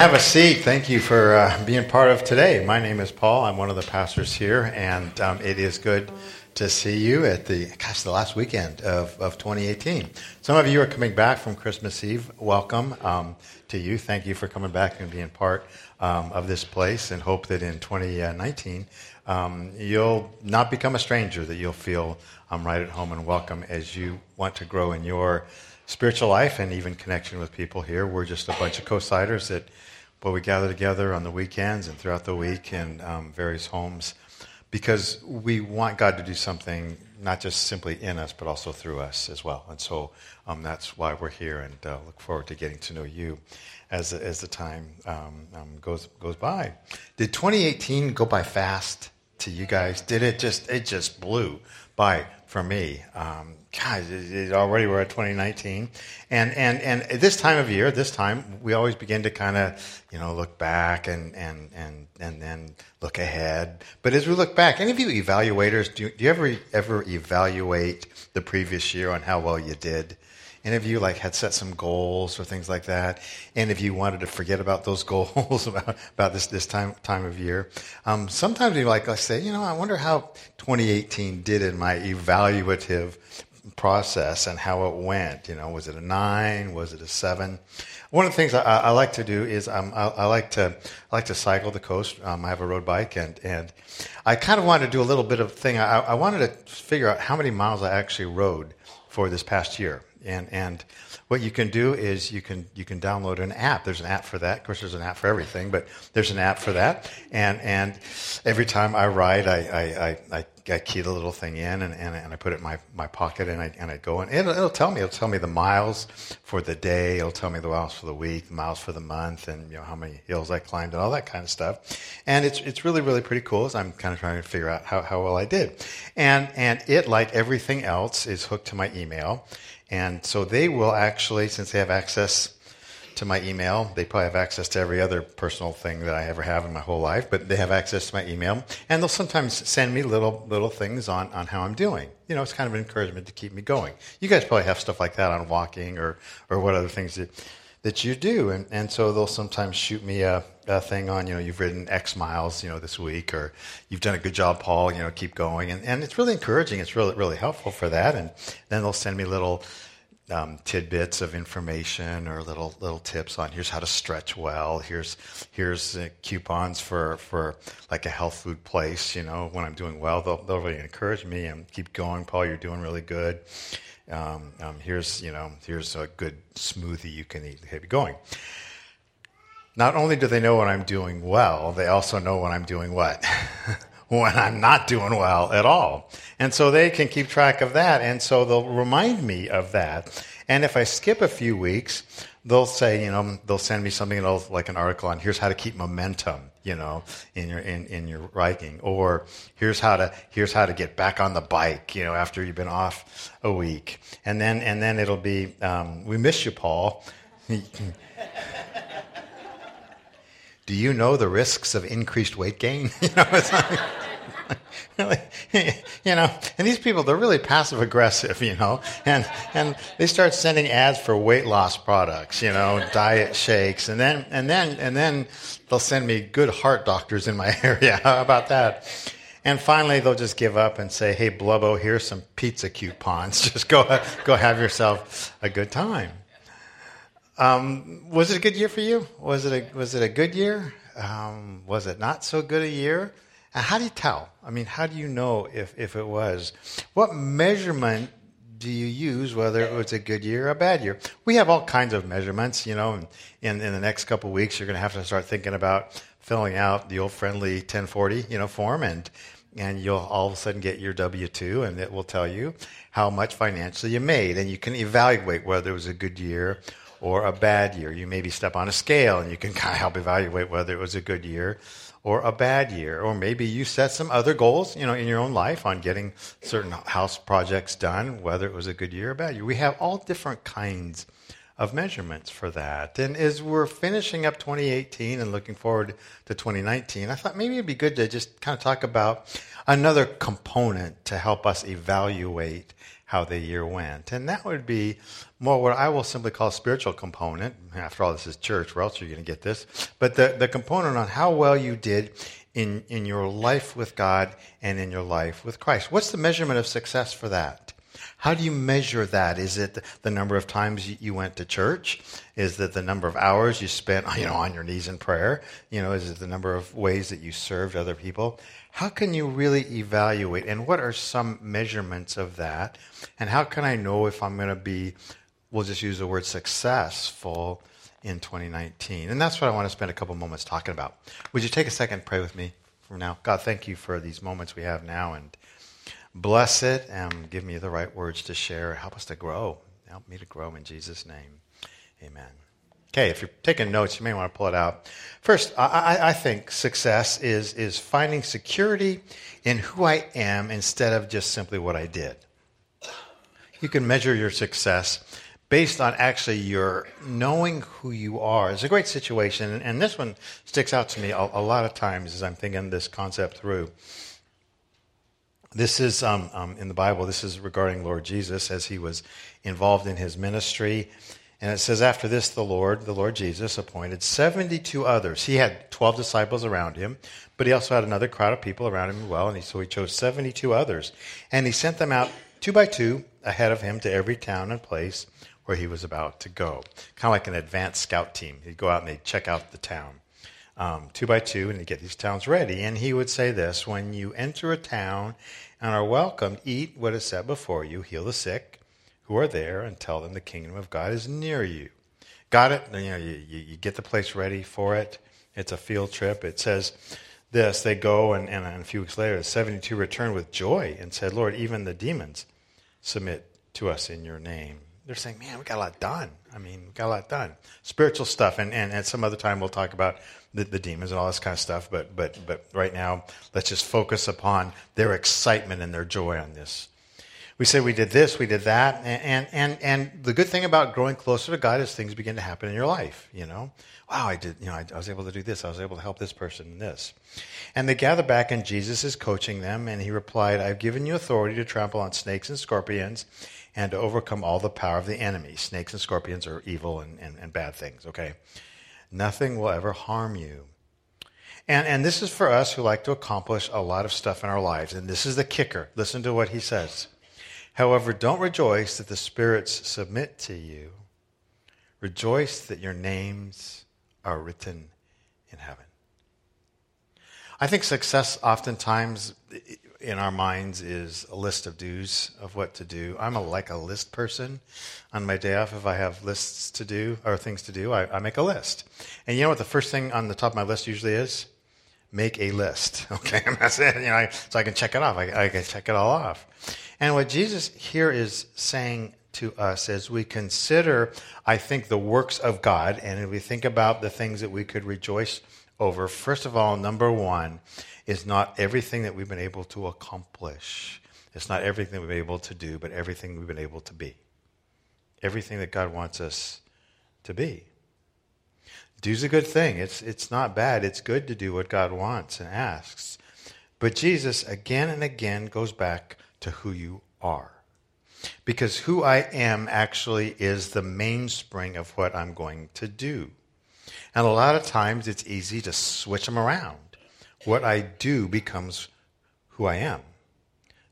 Have a seat. Thank you for uh, being part of today. My name is Paul. I'm one of the pastors here, and um, it is good to see you at the gosh the last weekend of, of 2018. Some of you are coming back from Christmas Eve. Welcome um, to you. Thank you for coming back and being part um, of this place, and hope that in 2019 um, you'll not become a stranger. That you'll feel um, right at home and welcome as you want to grow in your spiritual life and even connection with people here. We're just a bunch of co-siders that but we gather together on the weekends and throughout the week in um, various homes because we want God to do something not just simply in us, but also through us as well. And so um, that's why we're here and uh, look forward to getting to know you as, as the time um, um goes, goes by. Did 2018 go by fast to you guys? Did it just, it just blew by for me. Um, it already we're at 2019, and and and at this time of year, this time we always begin to kind of you know look back and and and and then look ahead. But as we look back, any of you evaluators, do do you ever ever evaluate the previous year on how well you did? Any of you like had set some goals or things like that? And if you wanted to forget about those goals about, about this, this time, time of year, um, sometimes you like, I say, you know, I wonder how 2018 did in my evaluative process and how it went. You know, was it a nine? Was it a seven? One of the things I, I like to do is um, I, I, like to I like to cycle the coast. Um, I have a road bike, and and I kind of wanted to do a little bit of thing. I, I wanted to figure out how many miles I actually rode for this past year. And, and what you can do is you can, you can download an app. There's an app for that. Of course, there's an app for everything, but there's an app for that. And, and every time I ride, I, I, I, I I key the little thing in and, and, and, I put it in my, my pocket and I, and I go and it'll, it'll tell me, it'll tell me the miles for the day. It'll tell me the miles for the week, the miles for the month and, you know, how many hills I climbed and all that kind of stuff. And it's, it's really, really pretty cool as I'm kind of trying to figure out how, how well I did. And, and it, like everything else, is hooked to my email. And so they will actually, since they have access to my email, they probably have access to every other personal thing that I ever have in my whole life, but they have access to my email. And they'll sometimes send me little, little things on, on how I'm doing. You know, it's kind of an encouragement to keep me going. You guys probably have stuff like that on walking or, or what other things that, that you do. And, and so they'll sometimes shoot me a, a thing on, you know, you've ridden X miles, you know, this week, or you've done a good job, Paul, you know, keep going. And, and it's really encouraging. It's really, really helpful for that. And then they'll send me little um, tidbits of information or little little tips on here's how to stretch well. Here's here's uh, coupons for for like a health food place. You know, when I'm doing well, they'll they'll really encourage me and keep going. Paul, you're doing really good. Um, um, here's you know here's a good smoothie you can eat. Keep going not only do they know when I'm doing well, they also know when I'm doing what? when I'm not doing well at all. And so they can keep track of that. And so they'll remind me of that. And if I skip a few weeks, they'll say, you know, they'll send me something like an article on here's how to keep momentum, you know, in your in, in your riding, or here's how to here's how to get back on the bike, you know, after you've been off a week, and then and then it'll be um, we miss you, Paul. do you know the risks of increased weight gain? you know, like, you know, and these people, they're really passive aggressive, you know, and, and they start sending ads for weight loss products, you know, diet shakes, and then, and then, and then they'll send me good heart doctors in my area. How about that? And finally, they'll just give up and say, "Hey, Blubbo, here's some pizza coupons. Just go, go have yourself a good time." Um, was it a good year for you? Was it a, was it a good year? Um, was it not so good a year? And how do you tell? I mean, how do you know if, if it was? What measurement do you use whether it was a good year or a bad year? We have all kinds of measurements, you know, and in, in the next couple of weeks, you're going to have to start thinking about filling out the old friendly 1040, you know, form and, and you'll all of a sudden get your W-2 and it will tell you how much financially you made and you can evaluate whether it was a good year or a bad year. You maybe step on a scale and you can kind of help evaluate whether it was a good year or a bad year. Or maybe you set some other goals, you know, in your own life on getting certain house projects done, whether it was a good year or bad year. We have all different kinds of measurements for that. And as we're finishing up 2018 and looking forward to 2019, I thought maybe it'd be good to just kind of talk about another component to help us evaluate how the year went. And that would be more what I will simply call spiritual component. After all, this is church. Where else are you going to get this? But the, the component on how well you did in, in your life with God and in your life with Christ. What's the measurement of success for that? How do you measure that? Is it the number of times you went to church? Is it the number of hours you spent, you know, on your knees in prayer? You know, is it the number of ways that you served other people? How can you really evaluate? And what are some measurements of that? And how can I know if I'm going to be, we'll just use the word successful in 2019? And that's what I want to spend a couple moments talking about. Would you take a second and pray with me for now? God, thank you for these moments we have now and bless it and give me the right words to share. Help us to grow. Help me to grow in Jesus' name. Amen. Okay, if you're taking notes, you may want to pull it out. First, I, I, think success is, is finding security in who I am instead of just simply what I did. You can measure your success based on actually your knowing who you are. It's a great situation, and this one sticks out to me a, a lot of times as I'm thinking this concept through. This is um, um, in the Bible. This is regarding Lord Jesus as he was involved in his ministry and it says, After this, the Lord, the Lord Jesus, appointed 72 others. He had 12 disciples around him, but he also had another crowd of people around him as well. And he, so he chose 72 others. And he sent them out two by two ahead of him to every town and place where he was about to go. Kind of like an advanced scout team. He'd go out and they'd check out the town. Um, two by two, and he'd get these towns ready. And he would say this When you enter a town and are welcomed, eat what is set before you, heal the sick who are there and tell them the kingdom of God is near you. Got it? You know, you, you get the place ready for it. It's a field trip. It says this they go, and, and a few weeks later, 72 returned with joy and said, Lord, even the demons submit to us in your name. They're saying, man, we got a lot done. I mean, we got a lot done. Spiritual stuff, and, and at some other time we'll talk about the, the demons and all this kind of stuff, but, but, but right now, let's just focus upon their excitement and their joy on this we say we did this, we did that, and, and, and the good thing about growing closer to God is things begin to happen in your life, you know. Wow, I did, you know, I, I was able to do this, I was able to help this person in this. And they gather back and Jesus is coaching them, and he replied, I've given you authority to trample on snakes and scorpions and to overcome all the power of the enemy. Snakes and scorpions are evil and, and, and bad things, okay? Nothing will ever harm you. And, and this is for us who like to accomplish a lot of stuff in our lives. And this is the kicker. Listen to what he says. However, don't rejoice that the spirits submit to you. Rejoice that your names are written in heaven. I think success oftentimes in our minds is a list of do's of what to do. I'm a, like a list person. On my day off, if I have lists to do or things to do, I, I make a list. And you know what the first thing on the top of my list usually is? Make a list. Okay, that's it. You know, I, so I can check it off. I, I can check it all off. And what Jesus here is saying to us as we consider, I think, the works of God, and if we think about the things that we could rejoice over, first of all, number one is not everything that we've been able to accomplish. It's not everything we've been able to do, but everything we've been able to be. Everything that God wants us to be. Do's a good thing. It's, it's not bad. It's good to do what God wants and asks. But Jesus, again and again, goes back to who you are. Because who I am actually is the mainspring of what I'm going to do. And a lot of times it's easy to switch them around. What I do becomes who I am.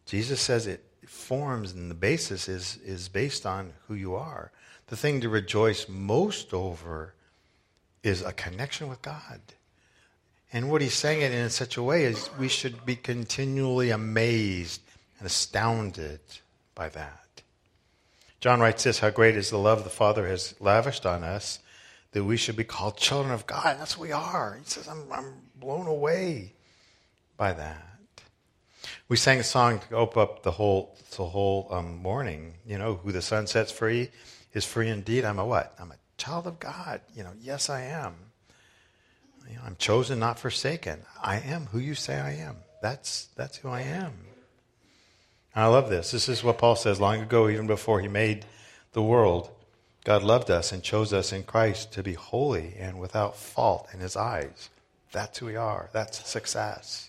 Jesus says it forms and the basis is, is based on who you are. The thing to rejoice most over is a connection with God. And what he's saying it in such a way is we should be continually amazed and astounded by that. John writes this How great is the love the Father has lavished on us that we should be called children of God. That's what we are. He says, I'm, I'm blown away by that. We sang a song to open up the whole, the whole um, morning. You know, who the sun sets free is free indeed. I'm a what? I'm a child of God. You know, yes, I am. You know, I'm chosen, not forsaken. I am who you say I am. That's, that's who I am. I love this. This is what Paul says long ago, even before he made the world. God loved us and chose us in Christ to be holy and without fault in his eyes. That's who we are. That's success.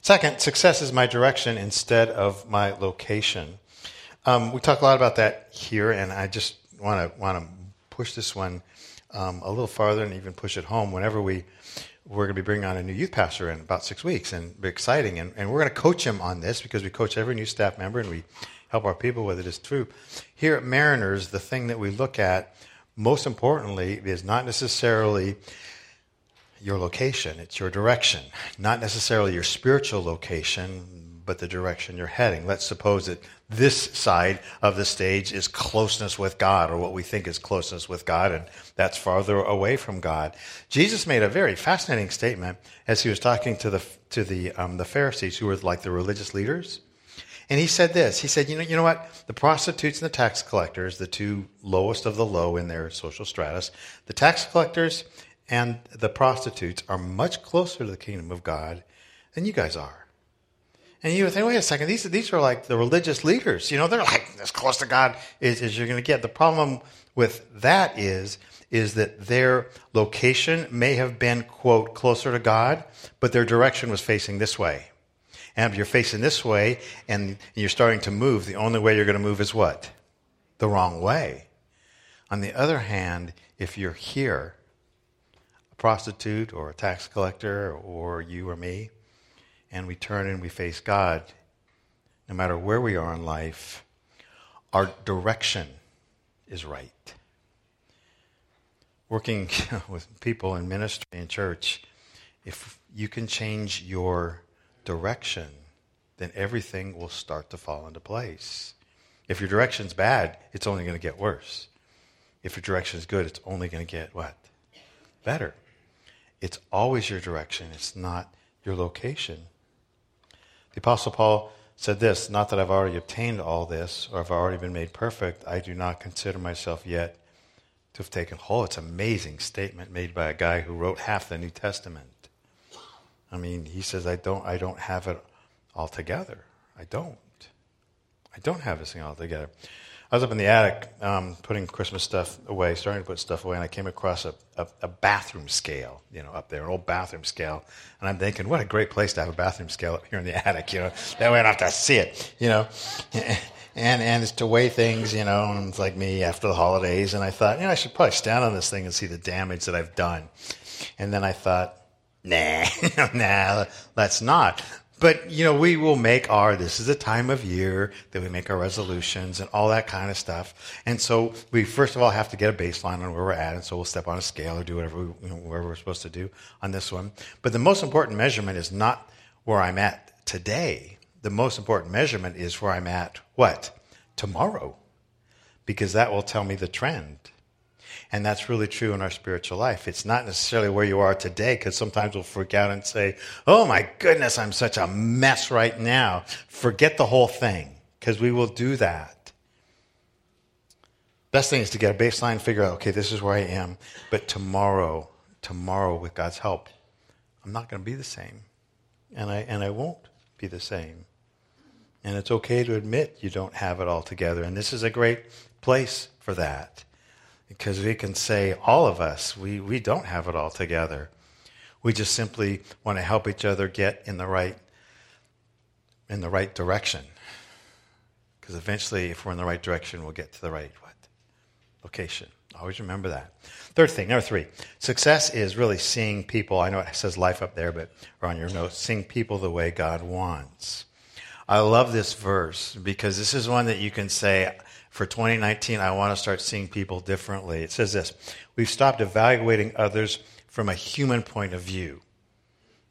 Second, success is my direction instead of my location. Um, we talk a lot about that here, and I just want to want to push this one um, a little farther and even push it home. Whenever we we're going to be bringing on a new youth pastor in about six weeks, and be exciting, and, and we're going to coach him on this because we coach every new staff member, and we help our people with it is true. Here at Mariners, the thing that we look at most importantly is not necessarily your location, it's your direction. Not necessarily your spiritual location, but the direction you're heading. Let's suppose that this side of the stage is closeness with God, or what we think is closeness with God, and that's farther away from God. Jesus made a very fascinating statement as he was talking to the, to the, um, the Pharisees, who were like the religious leaders. And he said this. He said, you know, you know what? The prostitutes and the tax collectors, the two lowest of the low in their social stratus, the tax collectors and the prostitutes are much closer to the kingdom of God than you guys are. And you would think, wait a second, these, these are like the religious leaders. You know, they're like as close to God as, as you're going to get. The problem with that is, is that their location may have been, quote, closer to God, but their direction was facing this way. And if you're facing this way and you're starting to move, the only way you're going to move is what? The wrong way. On the other hand, if you're here, prostitute or a tax collector or you or me, and we turn and we face God, no matter where we are in life, our direction is right. Working with people in ministry and church, if you can change your direction, then everything will start to fall into place. If your direction's bad, it's only going to get worse. If your direction is good, it's only going to get what? Better. It's always your direction, it's not your location. The Apostle Paul said this Not that I've already obtained all this, or I've already been made perfect, I do not consider myself yet to have taken hold. It's an amazing statement made by a guy who wrote half the New Testament. I mean, he says, I don't, I don't have it all together. I don't. I don't have this thing all together. I was up in the attic um, putting Christmas stuff away, starting to put stuff away, and I came across a, a, a, bathroom scale, you know, up there, an old bathroom scale. And I'm thinking, what a great place to have a bathroom scale up here in the attic, you know. That way I don't have to see it, you know. And, and it's to weigh things, you know, and it's like me after the holidays. And I thought, you know, I should probably stand on this thing and see the damage that I've done. And then I thought, nah, nah, let's not. But, you know, we will make our, this is a time of year that we make our resolutions and all that kind of stuff. And so we first of all have to get a baseline on where we're at. And so we'll step on a scale or do whatever, we, you know, whatever we're supposed to do on this one. But the most important measurement is not where I'm at today. The most important measurement is where I'm at what? Tomorrow. Because that will tell me the trend. And that's really true in our spiritual life. It's not necessarily where you are today, because sometimes we'll freak out and say, Oh my goodness, I'm such a mess right now. Forget the whole thing, because we will do that. Best thing is to get a baseline, figure out, okay, this is where I am. But tomorrow, tomorrow, with God's help, I'm not going to be the same. And I, and I won't be the same. And it's okay to admit you don't have it all together. And this is a great place for that because we can say, all of us, we, we don't have it all together. We just simply want to help each other get in the right, in the right direction. Because eventually, if we're in the right direction, we'll get to the right what? Location. Always remember that. Third thing, number three, success is really seeing people. I know it says life up there, but or on your notes, seeing people the way God wants. I love this verse because this is one that you can say, for 2019, I want to start seeing people differently. It says this We've stopped evaluating others from a human point of view.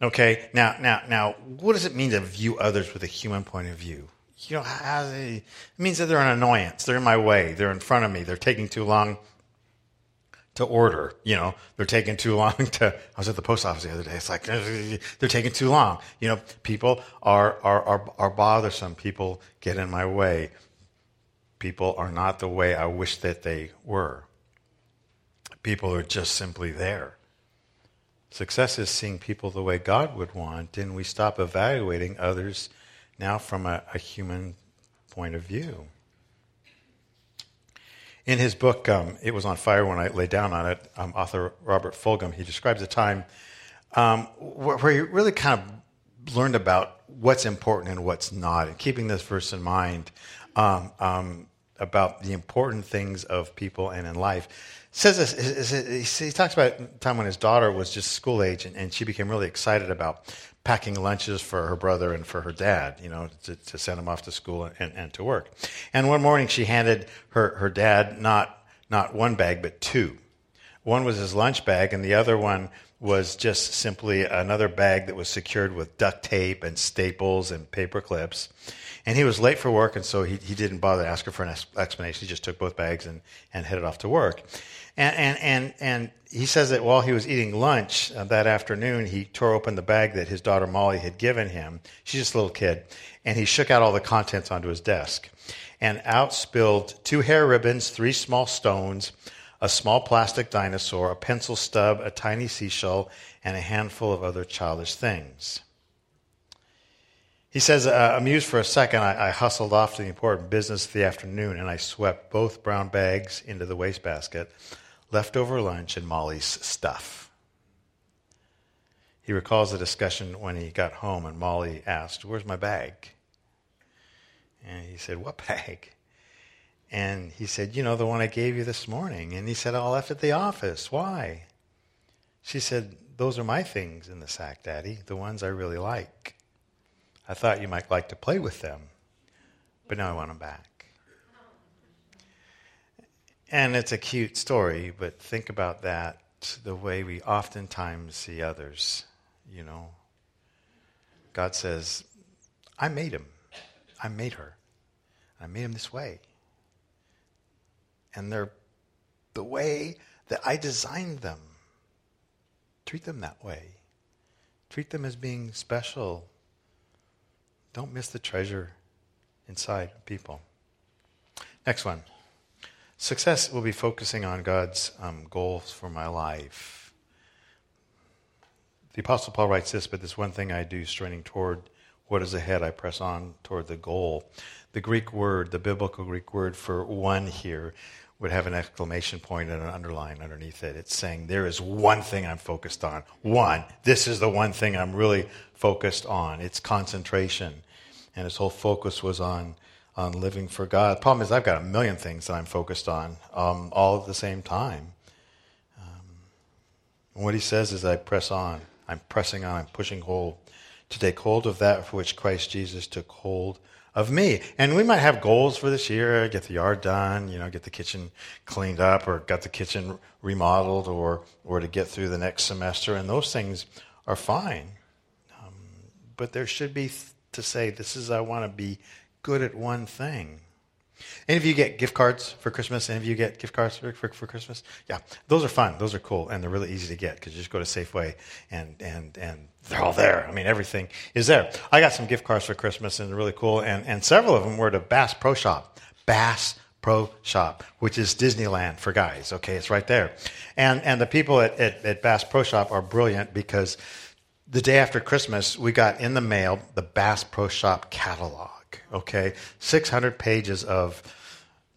Okay, now, now, now, what does it mean to view others with a human point of view? You know, it means that they're an annoyance. They're in my way. They're in front of me. They're taking too long to order. You know, they're taking too long to. I was at the post office the other day. It's like they're taking too long. You know, people are are are, are bothersome. People get in my way people are not the way I wish that they were. People are just simply there. Success is seeing people the way God would want, and we stop evaluating others now from a, a human point of view. In his book, um, It Was on Fire When I Lay Down on It, um, author Robert Fulghum, he describes a time um, where, where he really kind of learned about what's important and what's not, and keeping this verse in mind um, um, about the important things of people and in life. Says this, he talks about time when his daughter was just school age, and, and she became really excited about packing lunches for her brother and for her dad, you know, to, to send them off to school and, and to work. And one morning she handed her, her dad not, not one bag, but two. One was his lunch bag, and the other one was just simply another bag that was secured with duct tape and staples and paper clips. And he was late for work, and so he, he didn't bother to ask her for an explanation. He just took both bags and, and headed off to work. And, and, and, and he says that while he was eating lunch uh, that afternoon, he tore open the bag that his daughter Molly had given him. She's just a little kid. And he shook out all the contents onto his desk. And out spilled two hair ribbons, three small stones, a small plastic dinosaur, a pencil stub, a tiny seashell, and a handful of other childish things. He says, uh, amused for a second, I, I, hustled off to the important business of the afternoon and I swept both brown bags into the wastebasket, leftover lunch, and Molly's stuff. He recalls the discussion when he got home and Molly asked, Where's my bag? And he said, What bag? And he said, You know, the one I gave you this morning. And he said, I left it at the office. Why? She said, Those are my things in the sack, Daddy, the ones I really like. I thought you might like to play with them, but now I want them back. And it's a cute story, but think about that the way we oftentimes see others, you know. God says, I made him. I made her. I made him this way. And they're the way that I designed them. Treat them that way. Treat them as being special don't miss the treasure inside people. Next one. Success will be focusing on God's um, goals for my life. The Apostle Paul writes this, but this one thing I do, straining toward what is ahead, I press on toward the goal. The Greek word, the biblical Greek word for one here, would have an exclamation point and an underline underneath it. It's saying, There is one thing I'm focused on. One. This is the one thing I'm really focused on. It's concentration. And his whole focus was on, on living for God. The problem is, I've got a million things that I'm focused on um, all at the same time. Um, what he says is, I press on. I'm pressing on. I'm pushing hold to take hold of that for which Christ Jesus took hold of me. And we might have goals for this year, get the yard done, you know, get the kitchen cleaned up or got the kitchen remodeled or, or to get through the next semester. And those things are fine. Um, but there should be th- to say, this is, I want to be good at one thing. Any of you get gift cards for Christmas? Any of you get gift cards for, for, for Christmas? Yeah, those are fun. Those are cool, and they're really easy to get because you just go to Safeway and, and, and they're all there. I mean, everything is there. I got some gift cards for Christmas, and they're really cool, and, and several of them were to Bass Pro Shop. Bass Pro Shop, which is Disneyland for guys. Okay, it's right there. And, and the people at, at, at Bass Pro Shop are brilliant because the day after Christmas, we got in the mail the Bass Pro Shop catalog. Okay, 600 pages of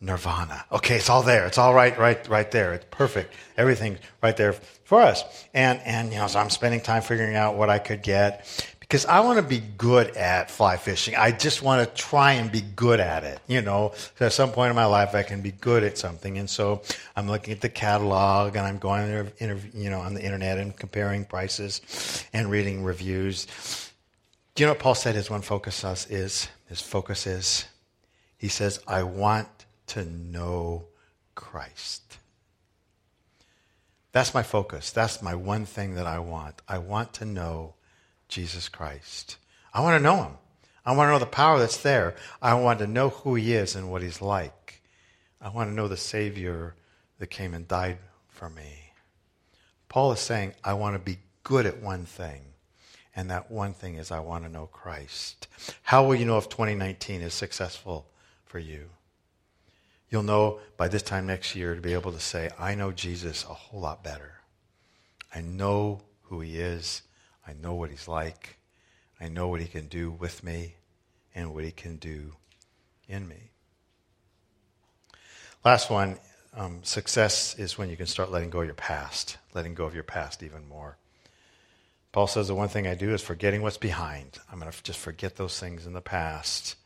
Nirvana. Okay, it's all there. It's all right, right, right there. It's perfect. Everything right there for us. And and you know, so I'm spending time figuring out what I could get because I want to be good at fly fishing. I just want to try and be good at it. You know, so at some point in my life, I can be good at something. And so I'm looking at the catalog and I'm going you know, on the internet and comparing prices and reading reviews. Do you know what Paul said his one focus is? His focus is, he says, I want to know Christ. That's my focus. That's my one thing that I want. I want to know Jesus Christ. I want to know him. I want to know the power that's there. I want to know who he is and what he's like. I want to know the Savior that came and died for me. Paul is saying, I want to be good at one thing. And that one thing is, I want to know Christ. How will you know if 2019 is successful for you? You'll know by this time next year to be able to say, I know Jesus a whole lot better. I know who he is. I know what he's like. I know what he can do with me and what he can do in me. Last one um, success is when you can start letting go of your past, letting go of your past even more. Paul says the one thing I do is forgetting what's behind. I'm going to just forget those things in the past.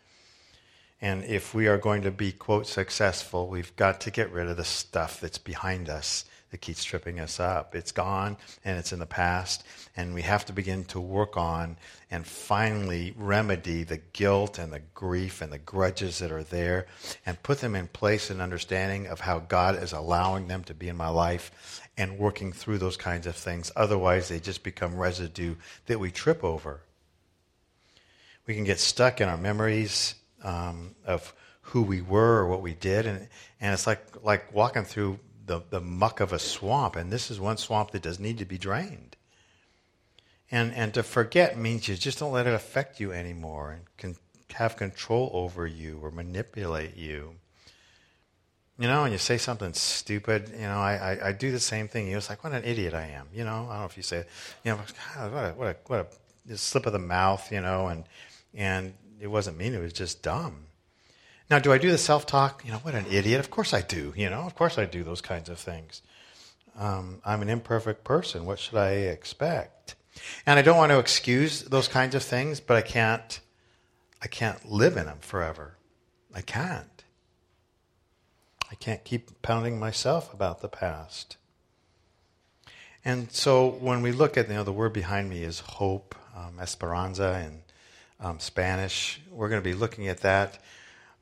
And if we are going to be, quote, successful, we've got to get rid of the stuff that's behind us that keeps tripping us up. It's gone and it's in the past, and we have to begin to work on and finally remedy the guilt and the grief and the grudges that are there and put them in place in understanding of how God is allowing them to be in my life and working through those kinds of things. Otherwise, they just become residue that we trip over. We can get stuck in our memories um, of who we were or what we did, and, and it's like, like walking through the, the muck of a swamp, and this is one swamp that does need to be drained. And, and to forget means you just don't let it affect you anymore and can have control over you or manipulate you. You know, and you say something stupid, you know, I, I, I do the same thing. You're like, what an idiot I am. You know, I don't know if you say, you know, God, what a, what a, what a slip of the mouth, you know, and, and it wasn't mean, it was just dumb. Now, do I do the self talk? You know, what an idiot. Of course I do. You know, of course I do those kinds of things. Um, I'm an imperfect person. What should I expect? And I don't want to excuse those kinds of things, but I can't. I can't live in them forever. I can't. I can't keep pounding myself about the past. And so when we look at, you know, the word behind me is hope, um, esperanza in um, Spanish. We're going to be looking at that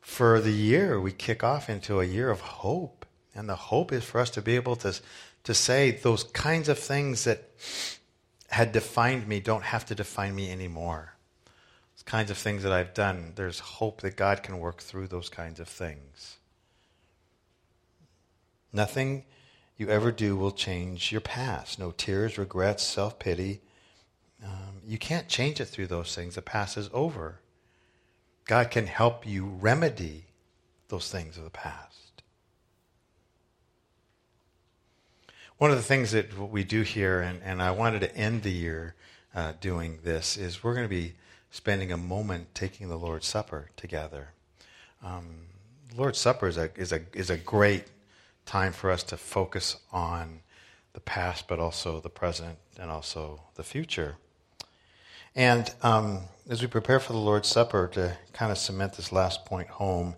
for the year. We kick off into a year of hope. And the hope is for us to be able to, to say those kinds of things that had defined me don't have to define me anymore. Those kinds of things that I've done, there's hope that God can work through those kinds of things. Nothing you ever do will change your past. No tears, regrets, self pity. Um, you can't change it through those things. The past is over. God can help you remedy those things of the past. One of the things that we do here, and, and I wanted to end the year uh, doing this, is we're going to be spending a moment taking the Lord's Supper together. Um, Lord's Supper is a, is, a, is a great time for us to focus on the past, but also the present and also the future. And um, as we prepare for the Lord's Supper to kind of cement this last point home,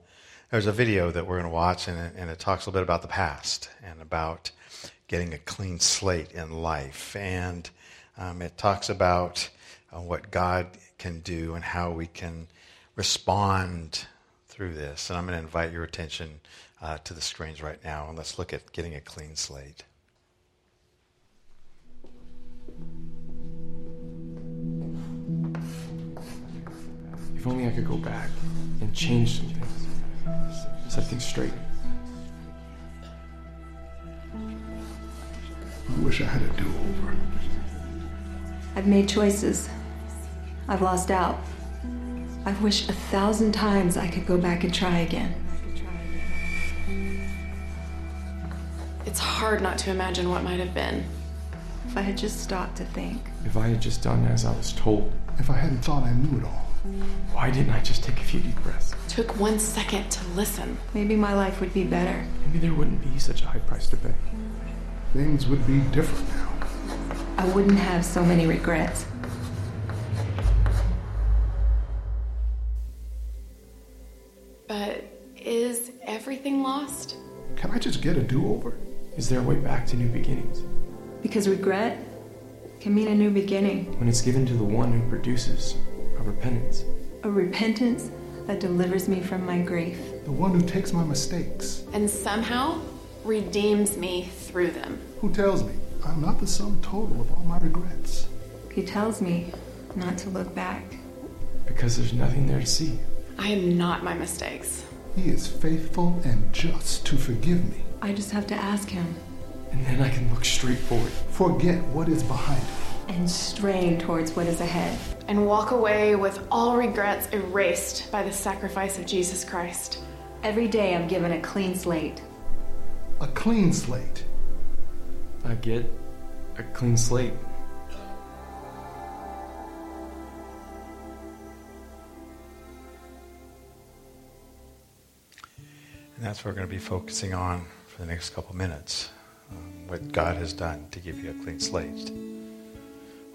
there's a video that we're going to watch, and it, and it talks a little bit about the past and about getting a clean slate in life. And um, it talks about uh, what God can do and how we can respond through this. And I'm going to invite your attention uh, to the screens right now, and let's look at getting a clean slate. If only I could go back and change some things, set things straight. I wish I had a do over. I've made choices. I've lost out. I've wished a thousand times I could go back and try again. It's hard not to imagine what might have been. If I had just stopped to think. If I had just done as I was told, If I hadn't thought I knew it all. Why didn't I just take a few deep breaths? Took one second to listen. Maybe my life would be better. Maybe there wouldn't be such a high price to pay. Things would be different now. I wouldn't have so many regrets. But is everything lost? Can I just get a do over? Is there a way back to new beginnings? Because regret can mean a new beginning, When it's given to the one who produces a repentance. a repentance that delivers me from my grief. The one who takes my mistakes. And somehow redeems me through them. Who tells me I'm not the sum total of all my regrets. He tells me not to look back. Because there's nothing there to see. I am not my mistakes. He is faithful and just to forgive me. I just have to ask him And then I can look straight forward. Forget what is behind me. And strain towards what is ahead. And walk away with all regrets erased by the sacrifice of Jesus Christ. Every day I'm given a clean slate. A clean slate. I get a clean slate. And that's what we're going to be focusing on for the next couple minutes. Um, what God has done to give you a clean slate.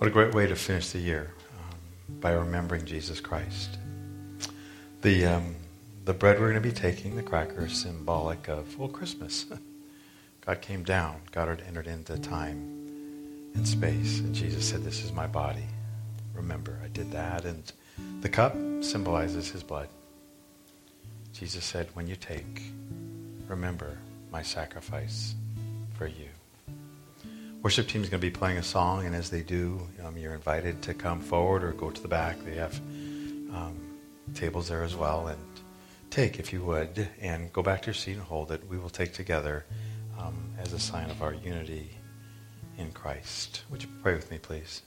What a great way to finish the year um, by remembering Jesus Christ. The, um, the bread we're going to be taking, the crackers, symbolic of, well, Christmas. God came down. God had entered into time and space. And Jesus said, This is my body. Remember, I did that. And the cup symbolizes his blood. Jesus said, When you take, remember my sacrifice for you. Worship team is going to be playing a song, and as they do, um, you're invited to come forward or go to the back. They have um, tables there as well. And take, if you would, and go back to your seat and hold it. We will take together um, as a sign of our unity in Christ. Would you pray with me, please?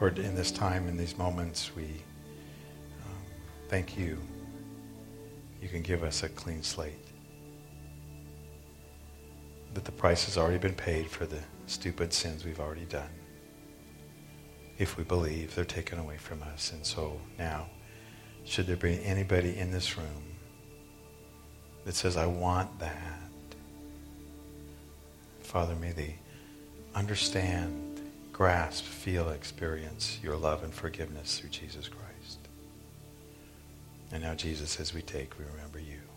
Lord, in this time, in these moments, we thank you. You can give us a clean slate. That the price has already been paid for the stupid sins we've already done. If we believe, they're taken away from us. And so now, should there be anybody in this room that says, I want that, Father, may they understand, grasp, feel, experience your love and forgiveness through Jesus Christ. And now, Jesus, as we take, we remember you.